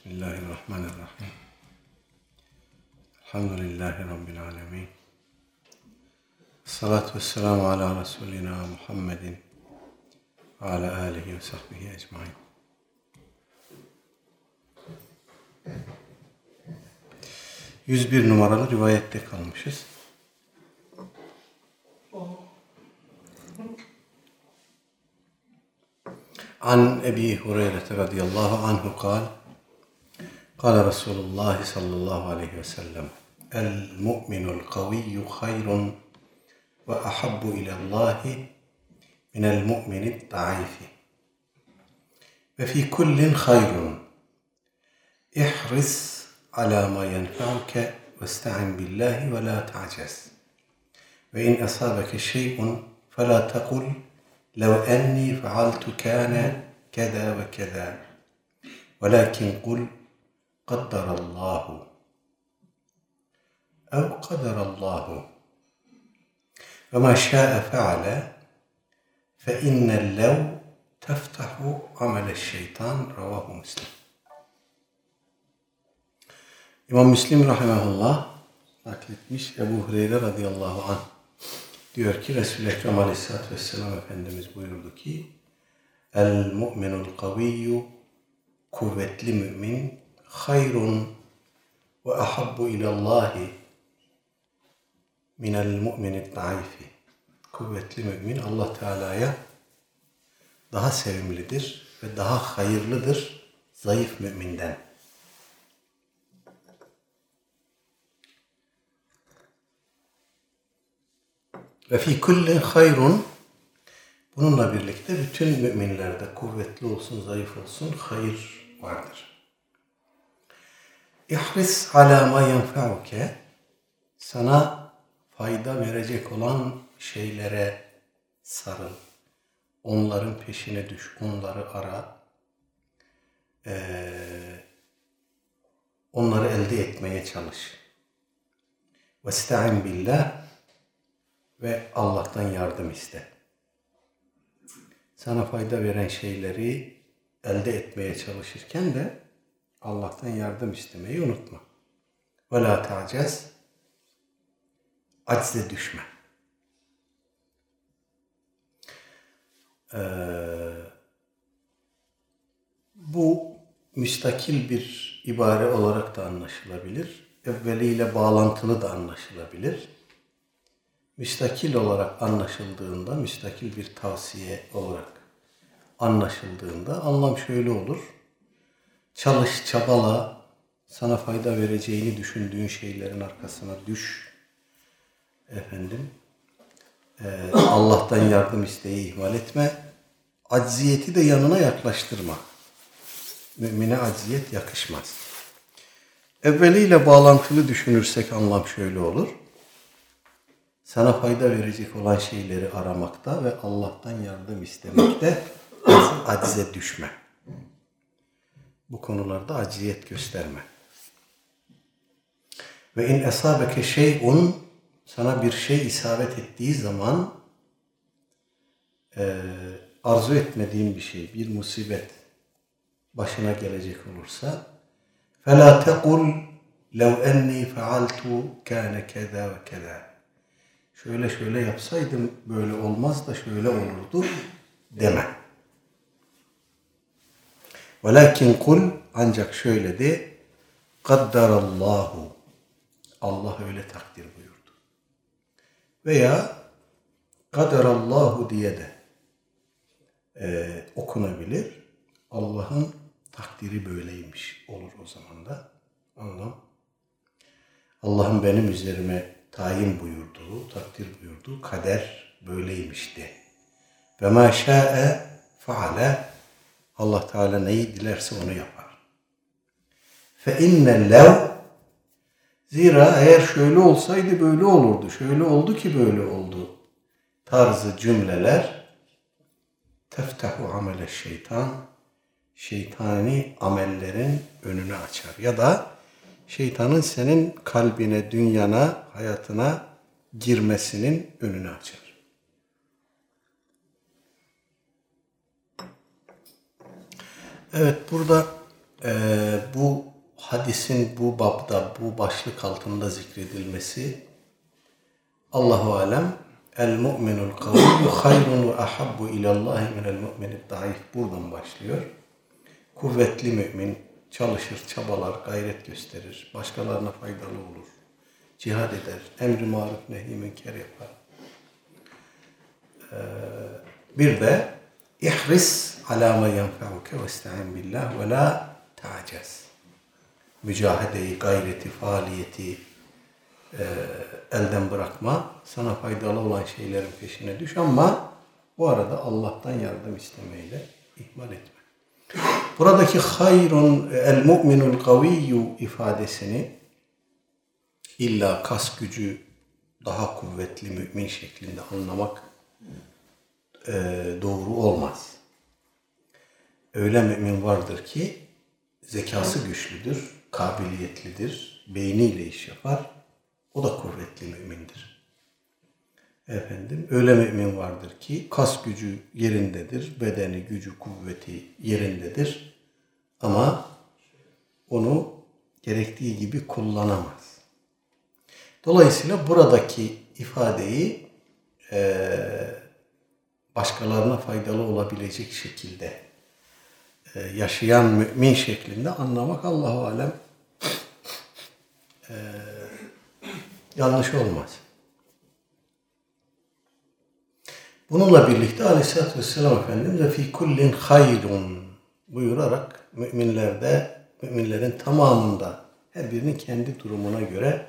Bismillahirrahmanirrahim. Elhamdülillahi Rabbil alemin. Salatu vesselamu ala Resulina Muhammedin ve ala alihi ve sahbihi ecmain. Yüz bir numaralı rivayette kalmışız. An Ebi Hureyre radıyallahu anhu kal قال رسول الله صلى الله عليه وسلم المؤمن القوي خير وأحب إلى الله من المؤمن الضعيف. وفي كل خير احرص على ما ينفعك واستعن بالله ولا تعجز. وإن أصابك شيء فلا تقل لو أني فعلت كان كذا وكذا. ولكن قل Kaddarallahu. Ev kadarallahu. Ve ma şâ'e fe'ale fe innel lev teftahu amele şeytan ravahu muslim. İmam Müslim rahimahullah nakletmiş Ebu Hureyre radıyallahu anh diyor ki Resul-i Ekrem aleyhissalatü vesselam Efendimiz buyurdu ki El mu'minul kaviyyu kuvvetli mümin hayrun ve ahabbu ilallahi minel mu'minid daifi kuvvetli mümin Allah Teala'ya daha sevimlidir ve daha hayırlıdır zayıf müminden. Ve fi kulli hayrun bununla birlikte bütün müminlerde kuvvetli olsun, zayıf olsun hayır vardır. İhris ala ma yenfa'uke sana fayda verecek olan şeylere sarıl. Onların peşine düş, onları ara. Ee, onları elde etmeye çalış. Vesta'in billah ve Allah'tan yardım iste. Sana fayda veren şeyleri elde etmeye çalışırken de Allah'tan yardım istemeyi unutma. Ve la ta'cez aczle düşme. Ee, bu müstakil bir ibare olarak da anlaşılabilir. Evveliyle bağlantılı da anlaşılabilir müstakil olarak anlaşıldığında, müstakil bir tavsiye olarak anlaşıldığında anlam şöyle olur. Çalış, çabala, sana fayda vereceğini düşündüğün şeylerin arkasına düş. Efendim, e, Allah'tan yardım isteği ihmal etme. Acziyeti de yanına yaklaştırma. Mümine acziyet yakışmaz. Evveliyle bağlantılı düşünürsek anlam şöyle olur sana fayda verecek olan şeyleri aramakta ve Allah'tan yardım istemekte acize düşme. Bu konularda aciyet gösterme. Ve in esabeke şey'un sana bir şey isabet ettiği zaman e, arzu etmediğin bir şey, bir musibet başına gelecek olursa فَلَا تَقُلْ لَوْ اَنِّي فَعَلْتُ كَانَ كَذَا وَكَذَا şöyle şöyle yapsaydım böyle olmaz da şöyle olurdu deme. Velakin kul ancak şöyle de kaddarallahu Allah öyle takdir buyurdu. Veya kadarallahu diye de e, okunabilir. Allah'ın takdiri böyleymiş olur o zaman da. Anlam. Allah'ın benim üzerime tayin buyurduğu, takdir buyurduğu kader böyleymişti. Ve ma şa'e faale Allah Teala neyi dilerse onu yapar. Fe inne Zira eğer şöyle olsaydı böyle olurdu. Şöyle oldu ki böyle oldu. Tarzı cümleler teftahu amele şeytan şeytani amellerin önünü açar. Ya da şeytanın senin kalbine, dünyana, hayatına girmesinin önünü açar. Evet burada Ee, bu hadisin bu babda, bu başlık altında zikredilmesi Allahu alem el mu'minul kaviyyu hayrun ve ahabbu ilallahi minel mu'minid daif buradan başlıyor. Kuvvetli mümin çalışır, çabalar, gayret gösterir, başkalarına faydalı olur, cihad eder, emri maruf nehi münker yapar. Ee, bir de ihris ala ma yenfa'uke ve esta'in billah ve la ta'cez. Mücahedeyi, gayreti, faaliyeti e, elden bırakma. Sana faydalı olan şeylerin peşine düş ama bu arada Allah'tan yardım istemeyle ihmal etme. Buradaki hayrun el mu'minul kaviyyu ifadesini illa kas gücü daha kuvvetli mümin şeklinde anlamak e, doğru olmaz. Öyle mümin vardır ki zekası güçlüdür, kabiliyetlidir, beyniyle iş yapar. O da kuvvetli mümindir. Efendim öyle mümin vardır ki kas gücü yerindedir, bedeni, gücü, kuvveti yerindedir. Ama onu gerektiği gibi kullanamaz. Dolayısıyla buradaki ifadeyi e, başkalarına faydalı olabilecek şekilde yaşayan mümin şeklinde anlamak Allahu alem e, yanlış olmaz. Bununla birlikte Aleyhisselatü Vesselam Efendimiz de fi kullin hayrun buyurarak müminlerde, müminlerin tamamında her birinin kendi durumuna göre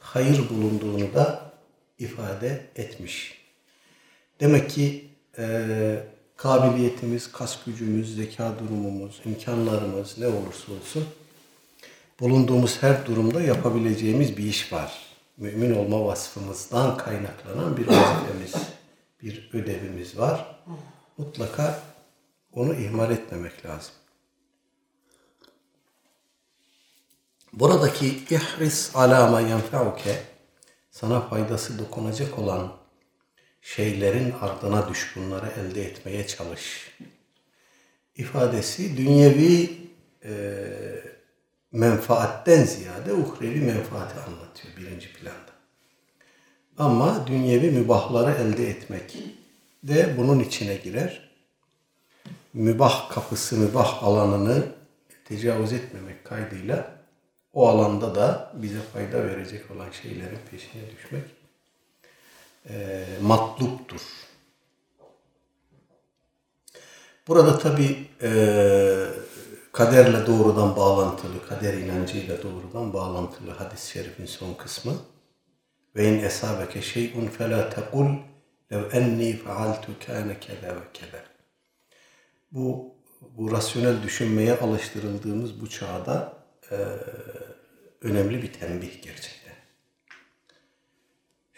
hayır bulunduğunu da ifade etmiş. Demek ki e, kabiliyetimiz, kas gücümüz, zeka durumumuz, imkanlarımız ne olursa olsun bulunduğumuz her durumda yapabileceğimiz bir iş var. Mümin olma vasfımızdan kaynaklanan bir vazifemiz, bir ödevimiz var. Mutlaka onu ihmal etmemek lazım. Buradaki ihris alama yenfeuke sana faydası dokunacak olan şeylerin ardına düş bunları elde etmeye çalış. ifadesi dünyevi e, menfaatten ziyade uhrevi menfaati anlatıyor birinci planda. Ama dünyevi mübahları elde etmek de bunun içine girer. Mübah kapısı, mübah alanını tecavüz etmemek kaydıyla o alanda da bize fayda verecek olan şeylerin peşine düşmek e, matluptur. Burada tabi e, kaderle doğrudan bağlantılı, kader inancıyla doğrudan bağlantılı hadis-i şerifin son kısmı ve in esabeke şey'un fela tekul lev enni fealtu kâne keda ve keda. Bu, bu rasyonel düşünmeye alıştırıldığımız bu çağda e, önemli bir tembih gerçekten.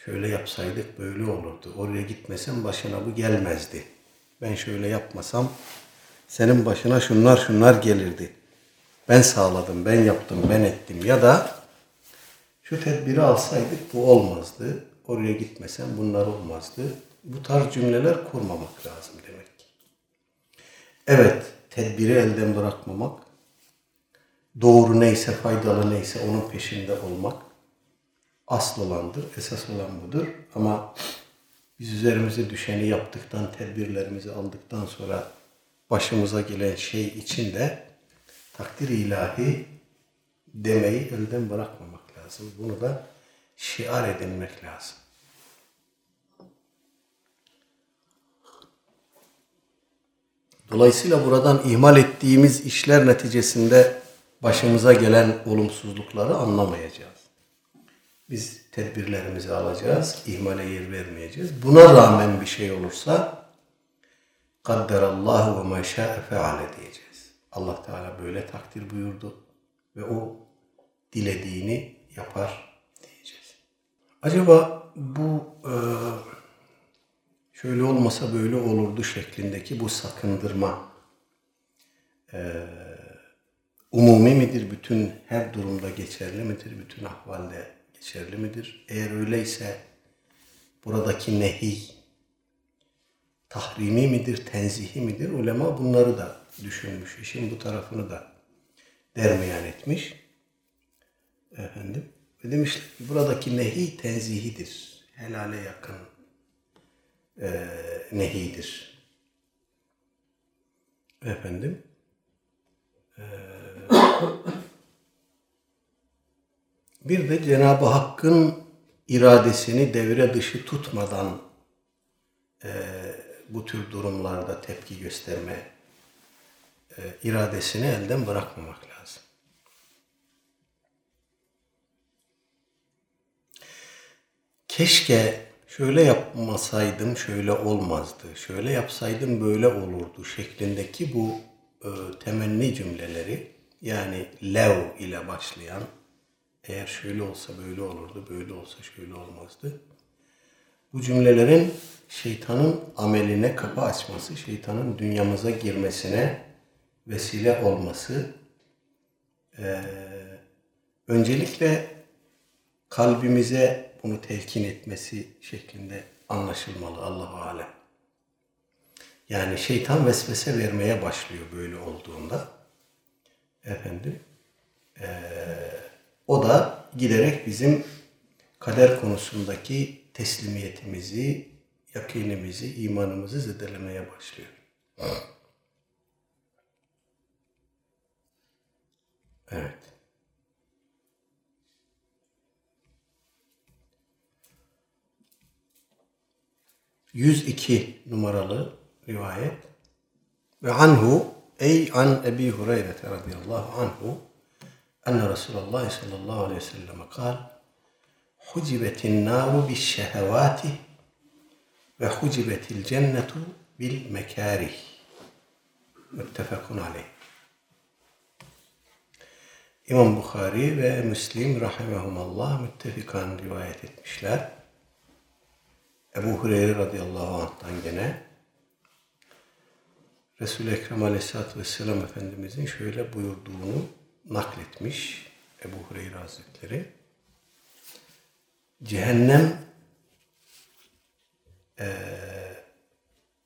Şöyle yapsaydık böyle olurdu. Oraya gitmesem başına bu gelmezdi. Ben şöyle yapmasam senin başına şunlar şunlar gelirdi. Ben sağladım, ben yaptım, ben ettim ya da şu tedbiri alsaydık bu olmazdı. Oraya gitmesem bunlar olmazdı. Bu tarz cümleler kurmamak lazım demek. Evet, tedbiri elden bırakmamak, doğru neyse, faydalı neyse onun peşinde olmak asıl olandır, esas olan budur. Ama biz üzerimize düşeni yaptıktan, tedbirlerimizi aldıktan sonra başımıza gelen şey için de takdir ilahi demeyi elden bırakmamak lazım. Bunu da şiar edinmek lazım. Dolayısıyla buradan ihmal ettiğimiz işler neticesinde başımıza gelen olumsuzlukları anlamayacağız. Biz tedbirlerimizi alacağız, ihmale yer vermeyeceğiz. Buna rağmen bir şey olursa kadderallahu ve ma şa'e feale diyeceğiz. Allah Teala böyle takdir buyurdu ve o dilediğini yapar diyeceğiz. Acaba bu e, şöyle olmasa böyle olurdu şeklindeki bu sakındırma e, umumi midir? Bütün her durumda geçerli midir? Bütün ahvalde geçerli midir? Eğer öyleyse buradaki nehi tahrimi midir, tenzihi midir? Ulema bunları da düşünmüş. İşin bu tarafını da dermeyan etmiş. Efendim. Ve demişler ki buradaki nehi tenzihidir. Helale yakın e, nehidir. Efendim. E, bir de Cenab-ı Hakk'ın iradesini devre dışı tutmadan e, bu tür durumlarda tepki gösterme e, iradesini elden bırakmamak lazım. Keşke şöyle yapmasaydım şöyle olmazdı, şöyle yapsaydım böyle olurdu şeklindeki bu e, temenni cümleleri yani lev ile başlayan eğer şöyle olsa böyle olurdu, böyle olsa şöyle olmazdı. Bu cümlelerin şeytanın ameline kapı açması, şeytanın dünyamıza girmesine vesile olması e, öncelikle kalbimize bunu telkin etmesi şeklinde anlaşılmalı Allahu alem. Yani şeytan vesvese vermeye başlıyor böyle olduğunda. Efendim, e, o da giderek bizim kader konusundaki teslimiyetimizi, yakinimizi, imanımızı zedelemeye başlıyor. Evet. Yüz iki numaralı rivayet ve anhu ey an Ebi Hureyre radıyallahu anhu sallallahu aleyhi ve sellem kal hucibetin naru bis şehevati ve hucibetil cennetu bil mekarih müttefekun aleyh İmam Bukhari ve Müslim rahimehumallah müttefikan rivayet etmişler. Ebu Hureyre radıyallahu anh'tan gene Resul-i Ekrem aleyhissalatü vesselam Efendimizin şöyle buyurduğunu nakletmiş Ebu Hureyre Hazretleri. Cehennem e,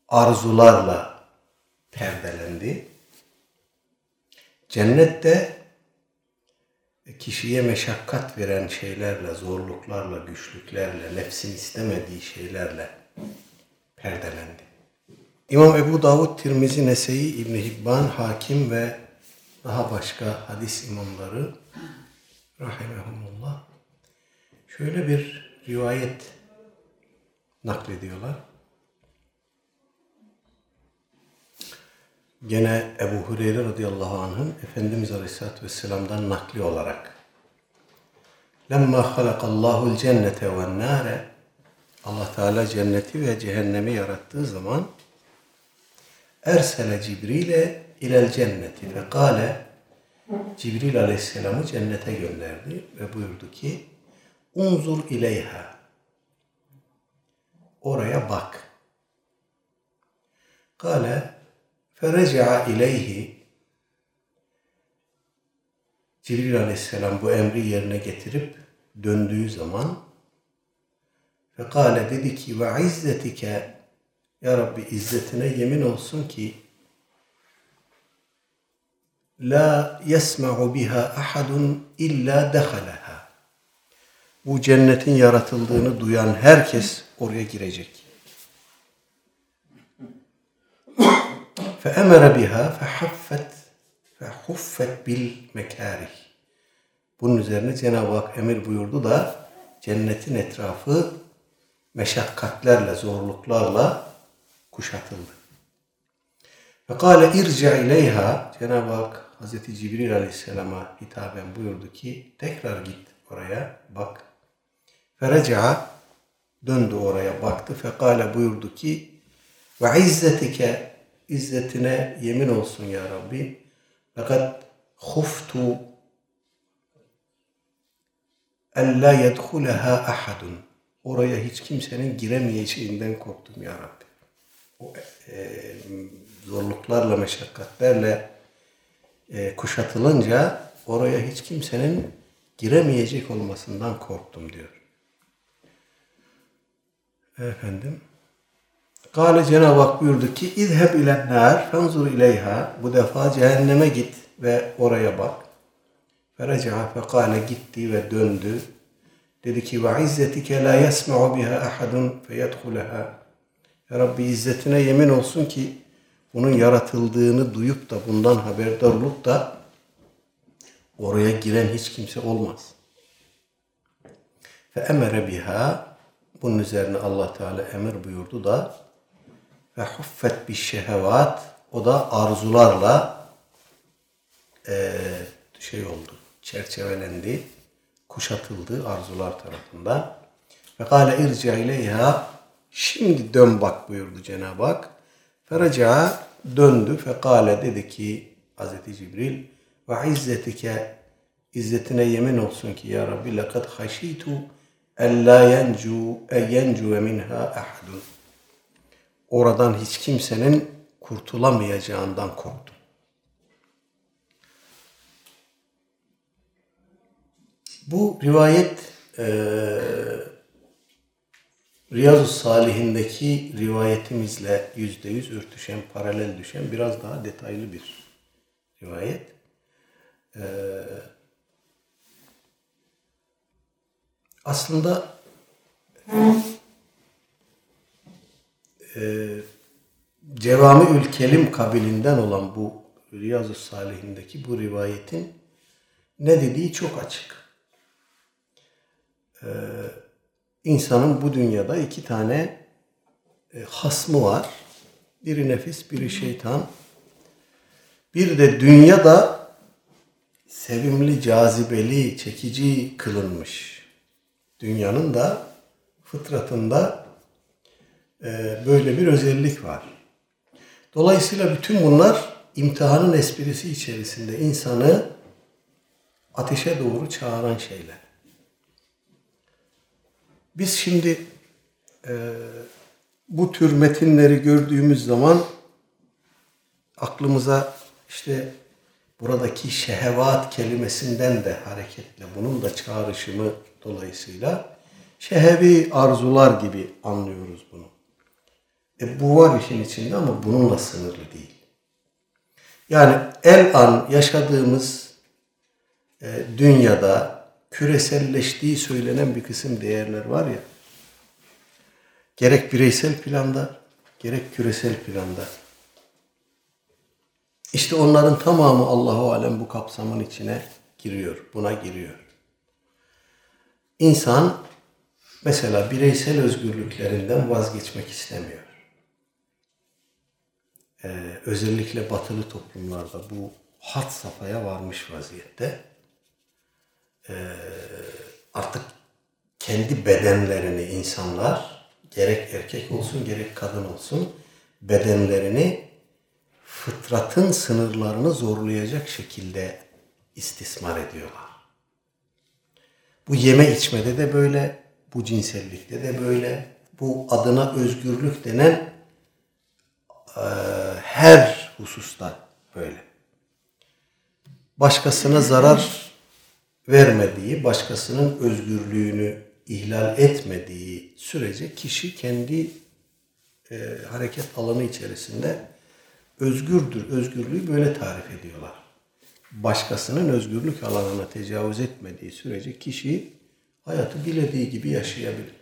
arzularla perdelendi. Cennette kişiye meşakkat veren şeylerle, zorluklarla, güçlüklerle, nefsin istemediği şeylerle perdelendi. İmam Ebu Davud, Tirmizi, Nese'yi, İbn Hibban, Hakim ve daha başka hadis imamları rahimehumullah şöyle bir rivayet naklediyorlar. Gene Ebu Hureyre radıyallahu anh'ın Efendimiz Aleyhisselatü Vesselam'dan nakli olarak Lemma halakallahu cennete ve nâre Allah Teala cenneti ve cehennemi yarattığı zaman Ersele Cibril'e ilel cenneti. Ve kâle Cibril Aleyhisselam'ı cennete gönderdi ve buyurdu ki Unzur ileyha. Oraya bak. Kale Fereca ileyhi. Cibril aleyhisselam bu emri yerine getirip döndüğü zaman fekale dedi ki ve izzetike. Ya Rabbi izzetine yemin olsun ki la yesma'u biha ahadun illa dehaleha. Bu cennetin yaratıldığını duyan herkes oraya girecek. فأمر بها فحفت فحفت بالمكاره. Bunun üzerine Cenab-ı Hak emir buyurdu da cennetin etrafı meşakkatlerle, zorluklarla kuşatıldı. Ve kâle irci ileyha Cenab-ı Hak Hazreti Cibril Aleyhisselam'a hitaben buyurdu ki tekrar git oraya bak. Fereca döndü oraya baktı. Fekale buyurdu ki ve izzetike izzetine yemin olsun ya Rabbi. Fakat huftu en la yedhuleha ahadun. Oraya hiç kimsenin giremeyeceğinden korktum ya Rabbi. O, e, zorluklarla, meşakkatlerle e, kuşatılınca oraya hiç kimsenin giremeyecek olmasından korktum diyor. Efendim. Kale Cenab-ı Hak buyurdu ki İzheb ile nar fenzur ileyha bu defa cehenneme git ve oraya bak. Feraca'a fekale gitti ve döndü. Dedi ki ve izzetike la yesma'u biha ahadun feyedhuleha. Ya Rabbi izzetine yemin olsun ki bunun yaratıldığını duyup da bundan haberdar olup da oraya giren hiç kimse olmaz. Fe emere biha bunun üzerine Allah Teala emir buyurdu da ve huffet bir şehevat. O da arzularla e, şey oldu çerçevelendi kuşatıldı arzular tarafından. Ve kâle irci ileyha şimdi dön bak buyurdu Cenab-ı Hak feraca döndü fekale dedi ki Hz. Cibril ve izzetike izzetine yemin olsun ki ya Rabbi lekad haşitu en la yencu en yencu minha ahadun oradan hiç kimsenin kurtulamayacağından korktum. Bu rivayet e, Riyazu Salihindeki rivayetimizle yüzde yüz örtüşen, paralel düşen biraz daha detaylı bir rivayet. E, aslında e, Cevami Kelim kabilinden olan bu Riyazu Salihindeki bu rivayetin ne dediği çok açık. Ee, insanın bu dünyada iki tane e, hasmı var. Biri nefis, biri şeytan. Bir de dünyada sevimli, cazibeli, çekici kılınmış. Dünyanın da fıtratında e, böyle bir özellik var. Dolayısıyla bütün bunlar imtihanın esprisi içerisinde insanı ateşe doğru çağıran şeyler. Biz şimdi e, bu tür metinleri gördüğümüz zaman aklımıza işte buradaki şehevat kelimesinden de hareketle bunun da çağrışımı dolayısıyla şehevi arzular gibi anlıyoruz bunu. E bu var işin içinde ama bununla sınırlı değil. Yani el an yaşadığımız e, dünyada küreselleştiği söylenen bir kısım değerler var ya. Gerek bireysel planda, gerek küresel planda. İşte onların tamamı Allahu alem bu kapsamın içine giriyor, buna giriyor. İnsan mesela bireysel özgürlüklerinden vazgeçmek istemiyor. Ee, özellikle batılı toplumlarda bu hat safhaya varmış vaziyette. Ee, artık kendi bedenlerini insanlar gerek erkek olsun gerek kadın olsun bedenlerini fıtratın sınırlarını zorlayacak şekilde istismar ediyorlar. Bu yeme içmede de böyle, bu cinsellikte de böyle, bu adına özgürlük denen e, her hususta böyle. Başkasına zarar vermediği, başkasının özgürlüğünü ihlal etmediği sürece kişi kendi e, hareket alanı içerisinde özgürdür. Özgürlüğü böyle tarif ediyorlar. Başkasının özgürlük alanına tecavüz etmediği sürece kişi hayatı dilediği gibi yaşayabilir.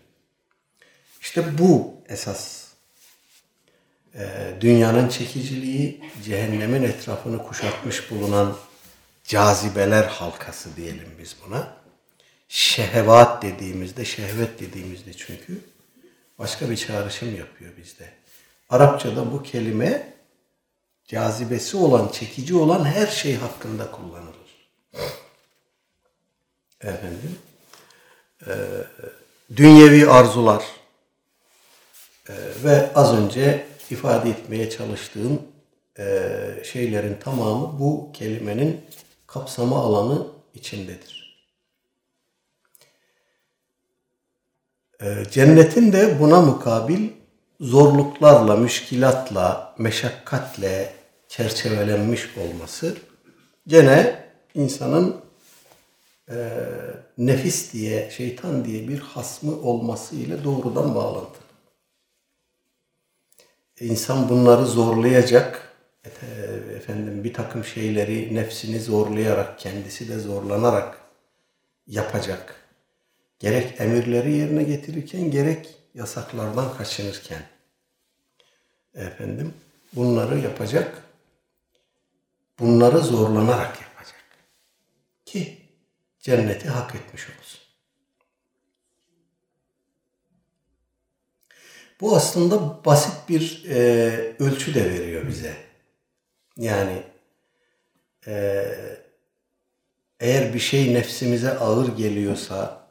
İşte bu esas e, dünyanın çekiciliği, cehennemin etrafını kuşatmış bulunan cazibeler halkası diyelim biz buna. Şehvat dediğimizde, şehvet dediğimizde çünkü başka bir çağrışım yapıyor bizde. Arapçada bu kelime cazibesi olan, çekici olan her şey hakkında kullanılır. Efendim, e, dünyevi arzular e, ve az önce ifade etmeye çalıştığım e, şeylerin tamamı bu kelimenin kapsama alanı içindedir. cennetin de buna mukabil zorluklarla, müşkilatla, meşakkatle çerçevelenmiş olması gene insanın e, nefis diye, şeytan diye bir hasmı olması ile doğrudan bağlantılı. İnsan bunları zorlayacak, efendim bir takım şeyleri nefsini zorlayarak, kendisi de zorlanarak yapacak. Gerek emirleri yerine getirirken gerek yasaklardan kaçınırken efendim bunları yapacak. Bunları zorlanarak yapacak. Ki cenneti hak etmiş olsun. Bu aslında basit bir e, ölçü de veriyor bize. Yani e, eğer bir şey nefsimize ağır geliyorsa,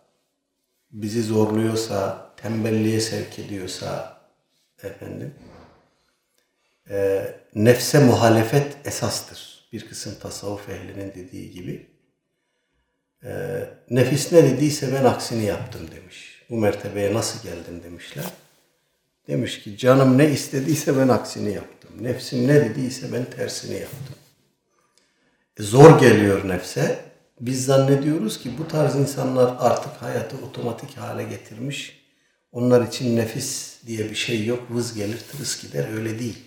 bizi zorluyorsa, tembelliğe sevk ediyorsa efendim e, nefse muhalefet esastır. Bir kısım tasavvuf ehlinin dediği gibi. E, nefis ne dediyse ben aksini yaptım demiş. Bu mertebeye nasıl geldim demişler. Demiş ki canım ne istediyse ben aksini yaptım. Nefsim ne dediyse ben tersini yaptım. E, zor geliyor nefse. Biz zannediyoruz ki bu tarz insanlar artık hayatı otomatik hale getirmiş. Onlar için nefis diye bir şey yok. Vız gelir tırıs gider. Öyle değil.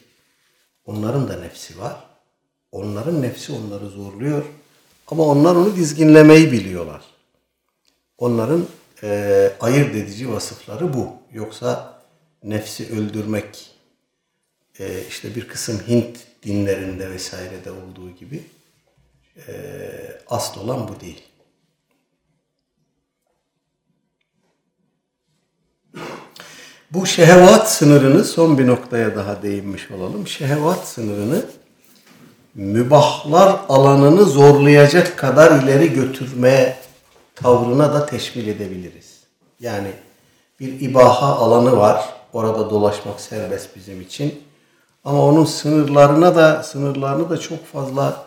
Onların da nefsi var. Onların nefsi onları zorluyor. Ama onlar onu dizginlemeyi biliyorlar. Onların e, ayırt edici vasıfları bu. Yoksa nefsi öldürmek e, işte bir kısım Hint dinlerinde vesairede olduğu gibi e, asıl olan bu değil. Bu şehvat sınırını son bir noktaya daha değinmiş olalım. Şehvat sınırını mübahlar alanını zorlayacak kadar ileri götürme tavrına da teşmil edebiliriz. Yani bir ibaha alanı var. Orada dolaşmak serbest bizim için. Ama onun sınırlarına da sınırlarını da çok fazla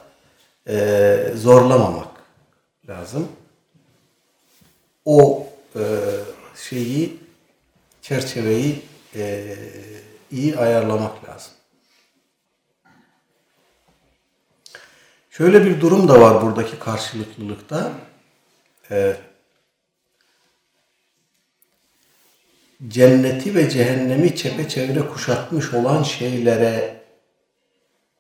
e, zorlamamak lazım. O e, şeyi çerçeveyi e, iyi ayarlamak lazım. Şöyle bir durum da var buradaki karşılıklılıkta. E, cenneti ve cehennemi çepeçevre kuşatmış olan şeylere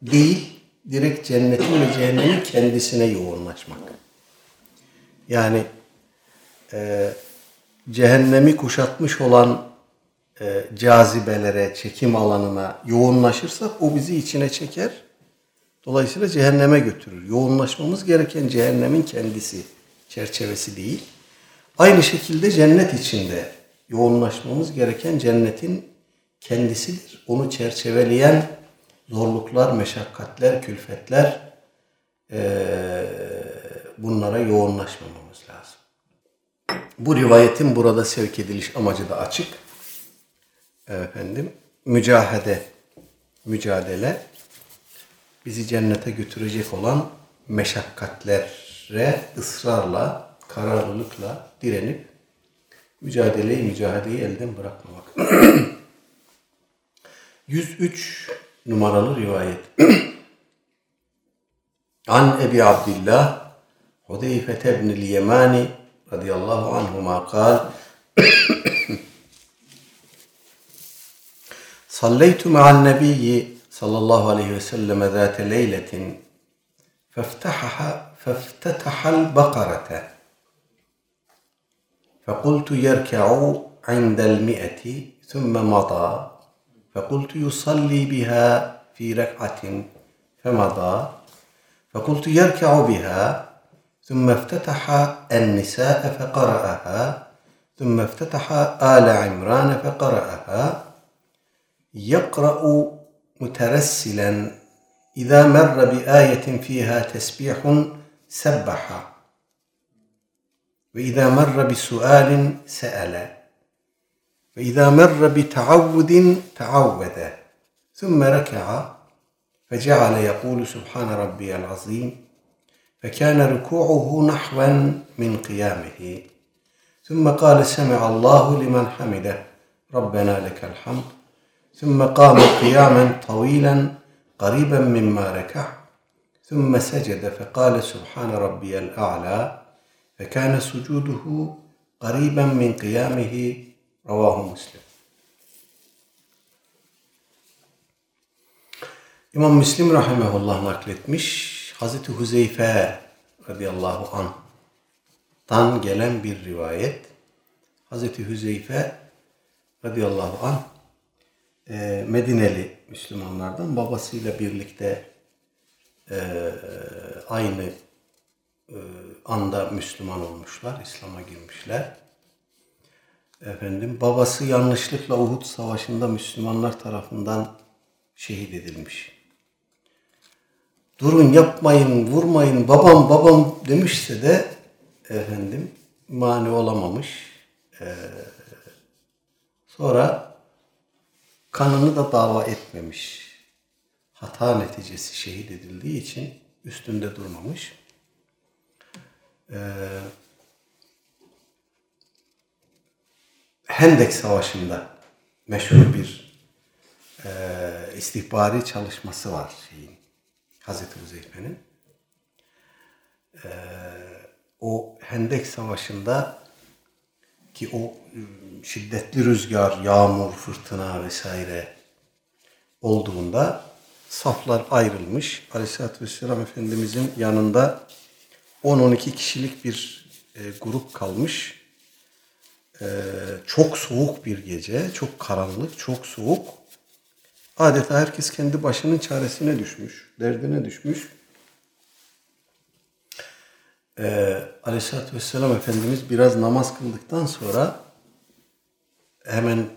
değil, direkt cennetin ve cehennemin kendisine yoğunlaşmak. Yani e, cehennemi kuşatmış olan e, cazibelere, çekim alanına yoğunlaşırsak o bizi içine çeker. Dolayısıyla cehenneme götürür. Yoğunlaşmamız gereken cehennemin kendisi, çerçevesi değil. Aynı şekilde cennet içinde yoğunlaşmamız gereken cennetin kendisidir. Onu çerçeveleyen zorluklar, meşakkatler, külfetler e, bunlara yoğunlaşmamamız lazım. Bu rivayetin burada sevk ediliş amacı da açık. Efendim, mücahede, mücadele bizi cennete götürecek olan meşakkatlere ısrarla, kararlılıkla direnip mücadeleyi, mücadeleyi elden bırakmamak. 103 numaralı rivayet. An Ebi Abdillah Hudeyfe ibn el-Yemani radıyallahu anhuma kal صليت مع النبي صلى الله عليه وسلم ذات ليلة فافتحح فافتتح البقرة فقلت يركع عند المئة ثم مضى. فقلت يصلي بها في ركعة فمضى. فقلت يركع بها ثم افتتح النساء فقرأها ثم افتتح آل عمران فقرأها. يقرأ مترسلا إذا مر بآية فيها تسبيح سبح. وإذا مر بسؤال سأل. وإذا مر بتعوذ تعوذ. ثم ركع فجعل يقول سبحان ربي العظيم. فكان ركوعه نحوا من قيامه. ثم قال سمع الله لمن حمده. ربنا لك الحمد. ثم قام قياما طويلا قريبا مما ركع. ثم سجد فقال سبحان ربي الأعلى. فكان سجوده قريبا من قيامه رواه مسلم İmam Müslim rahimehullah nakletmiş. Hazreti Huzeyfe radıyallahu anh'tan gelen bir rivayet. Hazreti Huzeyfe radıyallahu anh e, Medineli Müslümanlardan babasıyla birlikte e, aynı e, anda Müslüman olmuşlar, İslam'a girmişler. Efendim babası yanlışlıkla Uhud Savaşı'nda Müslümanlar tarafından şehit edilmiş. Durun yapmayın, vurmayın, babam babam demişse de efendim mani olamamış. Ee, sonra kanını da dava etmemiş. Hata neticesi şehit edildiği için üstünde durmamış. Ee, Hendek Savaşı'nda meşhur bir e, istihbari çalışması var şeyin, Hazreti Huzeyfe'nin. E, o Hendek Savaşı'nda ki o şiddetli rüzgar, yağmur, fırtına vesaire olduğunda saflar ayrılmış. Aleyhisselatü Vesselam Efendimizin yanında 10-12 kişilik bir e, grup kalmış. E, çok soğuk bir gece, çok karanlık, çok soğuk. Adeta herkes kendi başının çaresine düşmüş, derdine düşmüş. E, Aleyhisselatü Vesselam Efendimiz biraz namaz kıldıktan sonra hemen e,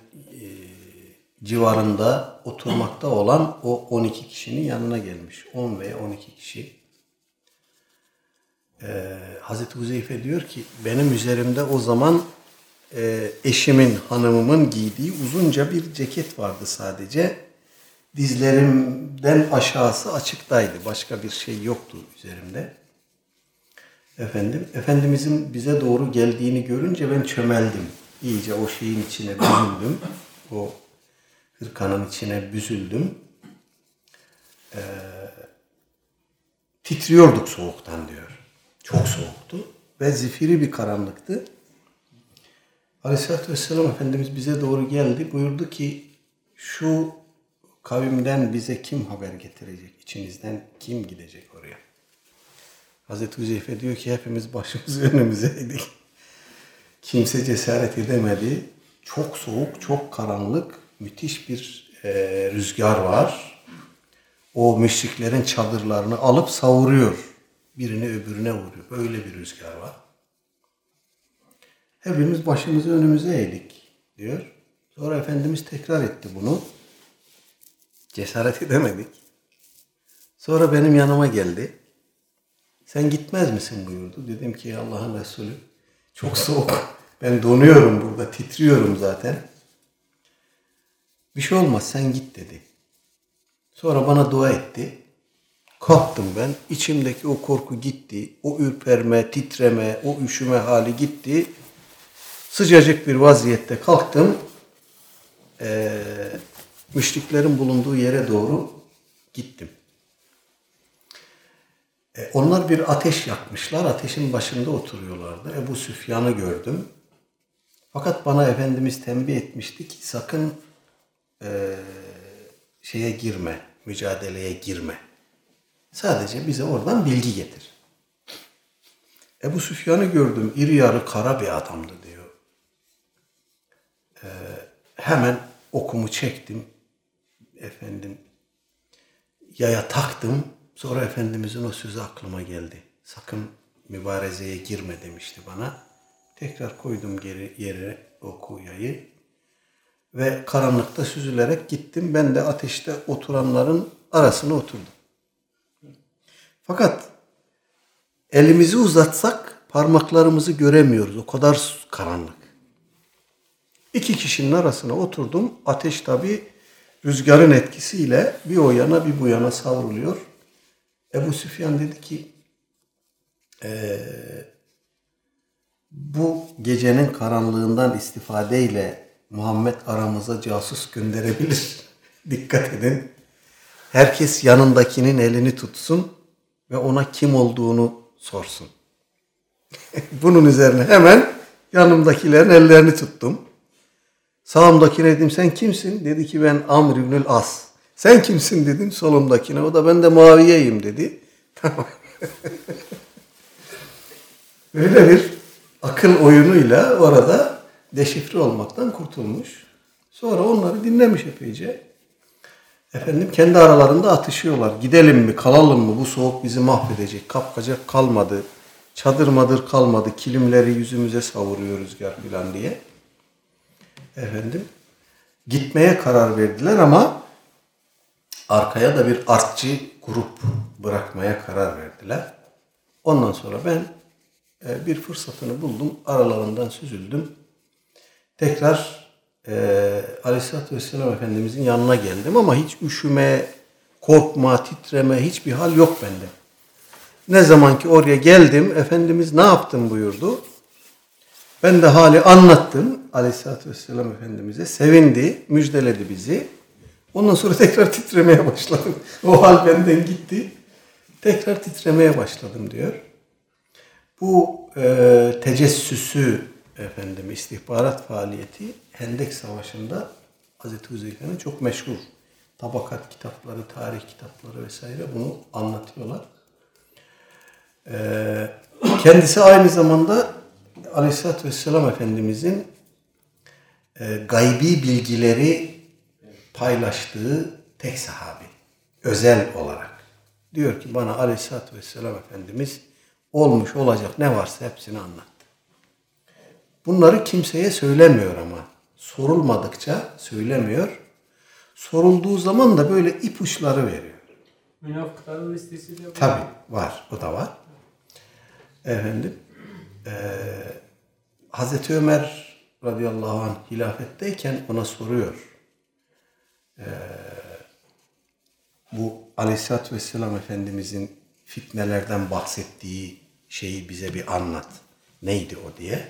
civarında oturmakta olan o 12 kişinin yanına gelmiş. 10 veya 12 kişi. Ee, Hazreti Huzeyfe diyor ki benim üzerimde o zaman e, eşimin, hanımımın giydiği uzunca bir ceket vardı sadece. Dizlerimden aşağısı açıktaydı. Başka bir şey yoktu üzerimde. Efendim, Efendimizin bize doğru geldiğini görünce ben çömeldim. İyice o şeyin içine büzüldüm. O hırkanın içine büzüldüm. Ee, titriyorduk soğuktan diyor. Çok soğuktu ve zifiri bir karanlıktı. Aleyhisselatü Vesselam Efendimiz bize doğru geldi. Buyurdu ki şu kavimden bize kim haber getirecek? İçinizden kim gidecek oraya? Hazreti Hüzeyfe diyor ki hepimiz başımızı önümüzeydik. Kimse cesaret edemedi. Çok soğuk, çok karanlık, müthiş bir e, rüzgar var. O müşriklerin çadırlarını alıp savuruyor. Birini öbürüne vuruyor. Böyle bir rüzgar var. Hepimiz başımızı önümüze eğdik diyor. Sonra Efendimiz tekrar etti bunu. Cesaret edemedik. Sonra benim yanıma geldi. Sen gitmez misin buyurdu. Dedim ki Allah'ın Resulü çok soğuk. Ben donuyorum burada, titriyorum zaten. Bir şey olmaz sen git dedi. Sonra bana dua etti. Kalktım ben. İçimdeki o korku gitti. O ürperme, titreme, o üşüme hali gitti. Sıcacık bir vaziyette kalktım. Ee, müşriklerin bulunduğu yere doğru gittim. Ee, onlar bir ateş yakmışlar. Ateşin başında oturuyorlardı. Ebu Süfyan'ı gördüm. Fakat bana Efendimiz tembih etmişti ki sakın e, şeye girme, mücadeleye girme. Sadece bize oradan bilgi getir. Ebu Süfyan'ı gördüm. İri yarı kara bir adamdı diyor. Ee, hemen okumu çektim. Efendim yaya taktım. Sonra Efendimizin o sözü aklıma geldi. Sakın mübarezeye girme demişti bana. Tekrar koydum geri yere oku yayı. Ve karanlıkta süzülerek gittim. Ben de ateşte oturanların arasına oturdum. Fakat elimizi uzatsak parmaklarımızı göremiyoruz. O kadar karanlık. İki kişinin arasına oturdum. Ateş tabi rüzgarın etkisiyle bir o yana bir bu yana savruluyor. Ebu Süfyan dedi ki ee, bu gecenin karanlığından istifadeyle Muhammed aramıza casus gönderebilir. Dikkat edin. Herkes yanındakinin elini tutsun ve ona kim olduğunu sorsun. Bunun üzerine hemen yanımdakilerin ellerini tuttum. Sağımdakine dedim sen kimsin? Dedi ki ben Amr İbnül As. Sen kimsin dedim solumdakine. O da ben de Muaviye'yim dedi. Tamam. Öyle bir akıl oyunuyla orada deşifre olmaktan kurtulmuş. Sonra onları dinlemiş epeyce. Efendim kendi aralarında atışıyorlar. Gidelim mi, kalalım mı? Bu soğuk bizi mahvedecek. Kapkacak kalmadı. Çadır madır kalmadı. Kilimleri yüzümüze savuruyor rüzgar filan diye. Efendim gitmeye karar verdiler ama arkaya da bir artçı grup bırakmaya karar verdiler. Ondan sonra ben e, bir fırsatını buldum. Aralarından süzüldüm. Tekrar e, Aleyhisselatü Vesselam Efendimizin yanına geldim ama hiç üşüme, korkma, titreme hiçbir hal yok bende. Ne zaman ki oraya geldim, Efendimiz ne yaptın buyurdu. Ben de hali anlattım Aleyhisselatü Vesselam Efendimiz'e. Sevindi, müjdeledi bizi. Ondan sonra tekrar titremeye başladım. O hal benden gitti. Tekrar titremeye başladım diyor. Bu e, tecessüsü efendim istihbarat faaliyeti Hendek Savaşı'nda Hazreti Huzeyfe'nin çok meşhur tabakat kitapları, tarih kitapları vesaire bunu anlatıyorlar. Ee, kendisi aynı zamanda Aleyhisselatü Vesselam Efendimizin e, gaybi bilgileri paylaştığı tek sahabi. Özel olarak. Diyor ki bana Aleyhisselatü Vesselam Efendimiz olmuş olacak ne varsa hepsini anlattı. Bunları kimseye söylemiyor ama. Sorulmadıkça söylemiyor. Sorulduğu zaman da böyle ipuçları veriyor. Münafıkların listesi de var. Tabi var. O da var. Efendim e, Hazreti Ömer radıyallahu anh hilafetteyken ona soruyor. E, bu aleyhissalatü vesselam Efendimizin fitnelerden bahsettiği şeyi bize bir anlat. Neydi o diye.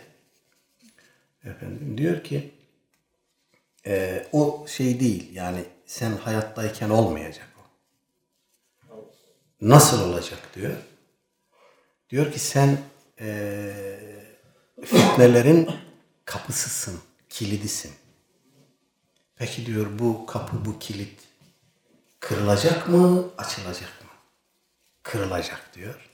Efendim diyor ki e, o şey değil yani sen hayattayken olmayacak o. Nasıl olacak diyor. Diyor ki sen e, fitnelerin kapısısın, kilidisin. Peki diyor bu kapı, bu kilit kırılacak mı, açılacak mı? Kırılacak diyor.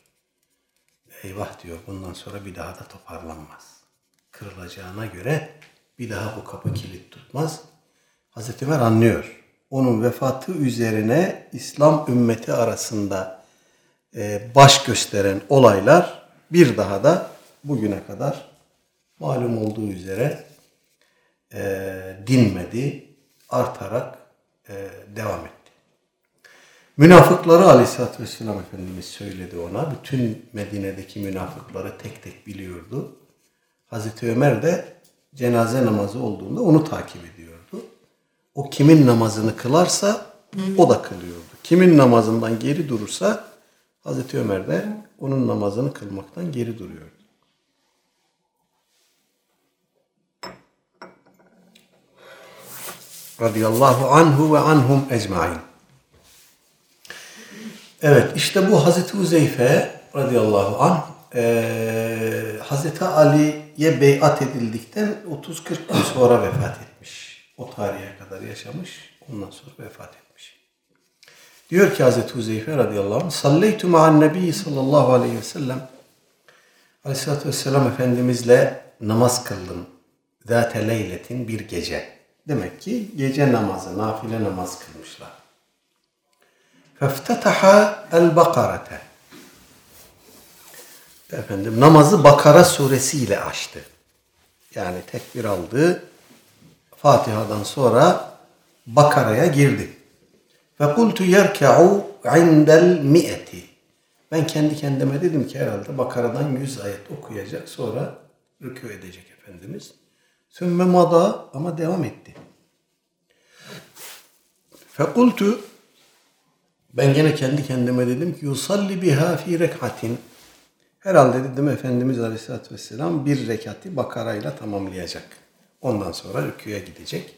Eyvah diyor bundan sonra bir daha da toparlanmaz. Kırılacağına göre bir daha bu kapı kilit tutmaz. Hazreti Ömer anlıyor. Onun vefatı üzerine İslam ümmeti arasında e, baş gösteren olaylar bir daha da bugüne kadar malum olduğu üzere e, dinmedi, artarak e, devam etti. Münafıkları Aleyhisselatü Vesselam Efendimiz söyledi ona. Bütün Medine'deki münafıkları tek tek biliyordu. Hazreti Ömer de cenaze namazı olduğunda onu takip ediyordu. O kimin namazını kılarsa o da kılıyordu. Kimin namazından geri durursa Hazreti Ömer de onun namazını kılmaktan geri duruyordu. Radıyallahu anhu ve anhum ecmain. Evet işte bu Hazreti Uzeyfe radıyallahu anh e, Hazreti Ali'ye beyat edildikten 30-40 gün sonra vefat etmiş. O tarihe kadar yaşamış. Ondan sonra vefat etmiş. Diyor ki Hazreti Huzeyfe radıyallahu anh Salleytu ma'an nebi sallallahu aleyhi ve sellem Aleyhisselatü Vesselam Efendimizle namaz kıldım. Zate leyletin bir gece. Demek ki gece namazı, nafile namaz kılmışlar. Feftetaha el bakarete. Efendim namazı Bakara suresiyle açtı. Yani tekbir aldı. Fatiha'dan sonra Bakara'ya girdi. Ve kultu yerka'u indel mi'eti. Ben kendi kendime dedim ki herhalde Bakara'dan 100 ayet okuyacak sonra rükû edecek Efendimiz. Sümme mada ama devam etti. Fekultu ben gene kendi kendime dedim ki yusalli biha fi rekatin. Herhalde dedim Efendimiz Aleyhisselatü Vesselam bir rekati bakarayla tamamlayacak. Ondan sonra rüküye gidecek.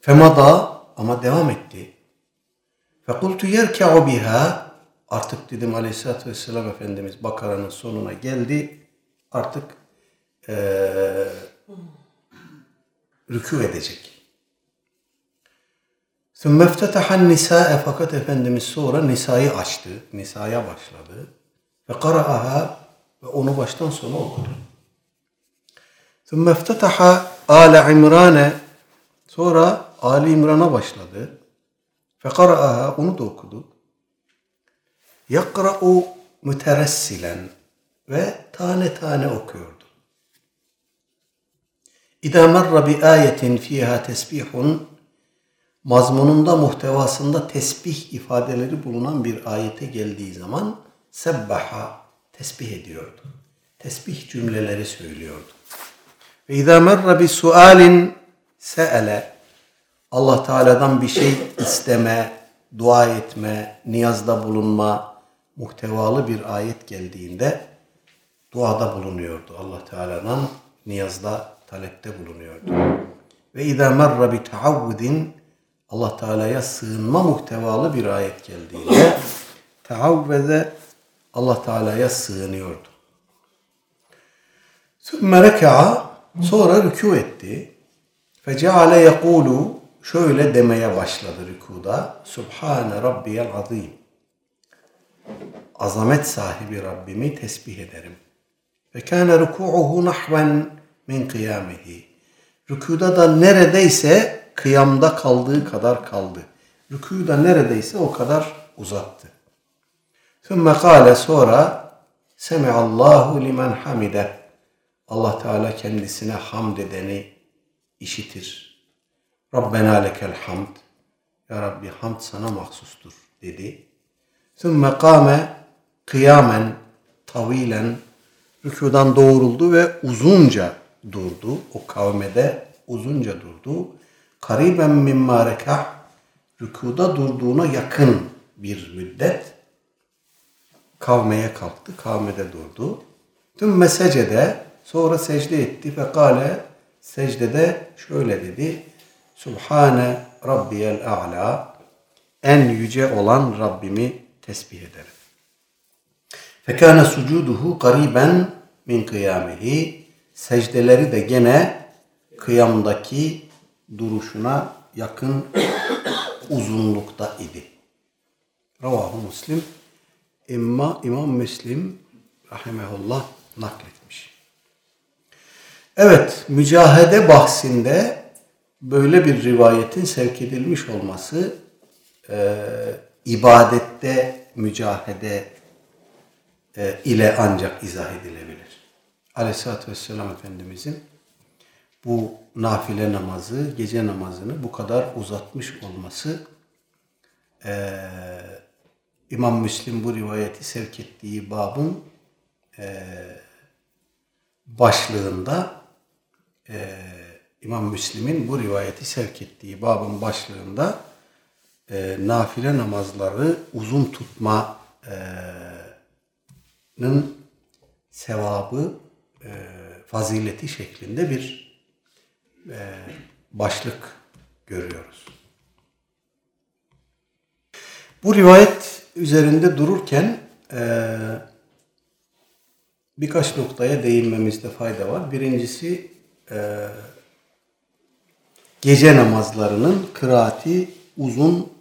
Femada ama devam etti. Fekultu yerka'u biha artık dedim Aleyhisselatü Vesselam Efendimiz Bakara'nın sonuna geldi. Artık ee, rükû edecek. ثُمَّ اَفْتَتَحَ النِّسَاءَ Fakat Efendimiz sonra Nisa'yı açtı. Nisa'ya başladı. Ve qara'aha ve onu baştan sona okudu. Thumma iftataha Ale İmran'e sonra Ali İmran'a başladı. Fe qara'aha onu da okudu. Yakra'u müteressilen ve tane tane okuyordu. İdâ merra bi ayetin fîhâ tesbihun mazmununda, muhtevasında tesbih ifadeleri bulunan bir ayete geldiği zaman sebbaha tesbih ediyordu. Tesbih cümleleri söylüyordu. Ve izâ merra bi sualin se'ele Allah Teala'dan bir şey isteme, dua etme, niyazda bulunma, muhtevalı bir ayet geldiğinde duada bulunuyordu. Allah Teala'dan niyazda, talepte bulunuyordu. Ve izâ merra bi taavvudin Allah Teala'ya sığınma muhtevalı bir ayet geldiğinde taavvede Allah Teala'ya sığınıyordu. Sümme reka'a sonra rükû etti. Feceale yekulu şöyle demeye başladı rükuda. Subhane rabbiyel azim. Azamet sahibi Rabbimi tesbih ederim. Ve kâne rükû'uhu nahven min kıyamihi. Rükuda da neredeyse kıyamda kaldığı kadar kaldı. Rükuyu neredeyse o kadar uzattı. Sümme kâle sonra Semiallahu limen hamide. Allah Teala kendisine hamd edeni işitir. Rabbena lekel hamd. Ya Rabbi hamd sana mahsustur dedi. Sümme kâme kıyamen tavilen rükudan doğruldu ve uzunca durdu. O kavmede uzunca durdu. Kariben mimma rekah rükuda durduğuna yakın bir müddet kavmeye kalktı. Kavmede durdu. Tüm mesecede sonra secde etti ve kale secdede şöyle dedi. Subhane Rabbiyel A'la en yüce olan Rabbimi tesbih ederim. Fekâne sucuduhu kariben min kıyamihi secdeleri de gene kıyamdaki duruşuna yakın uzunlukta idi. Ravahu Muslim. İmma İmam Müslim rahimehullah nakletmiş. Evet, mücahede bahsinde böyle bir rivayetin sevk edilmiş olması e, ibadette mücahede e, ile ancak izah edilebilir. Aleyhisselatü Vesselam Efendimizin bu nafile namazı, gece namazını bu kadar uzatmış olması e, İmam Müslim bu rivayeti sevk ettiği babın e, başlığında e, İmam Müslim'in bu rivayeti sevk ettiği babın başlığında e, nafile namazları uzun tutmanın sevabı, e, fazileti şeklinde bir e, başlık görüyoruz. Bu rivayet üzerinde dururken e, birkaç noktaya değinmemizde fayda var. Birincisi e, gece namazlarının kıraati uzun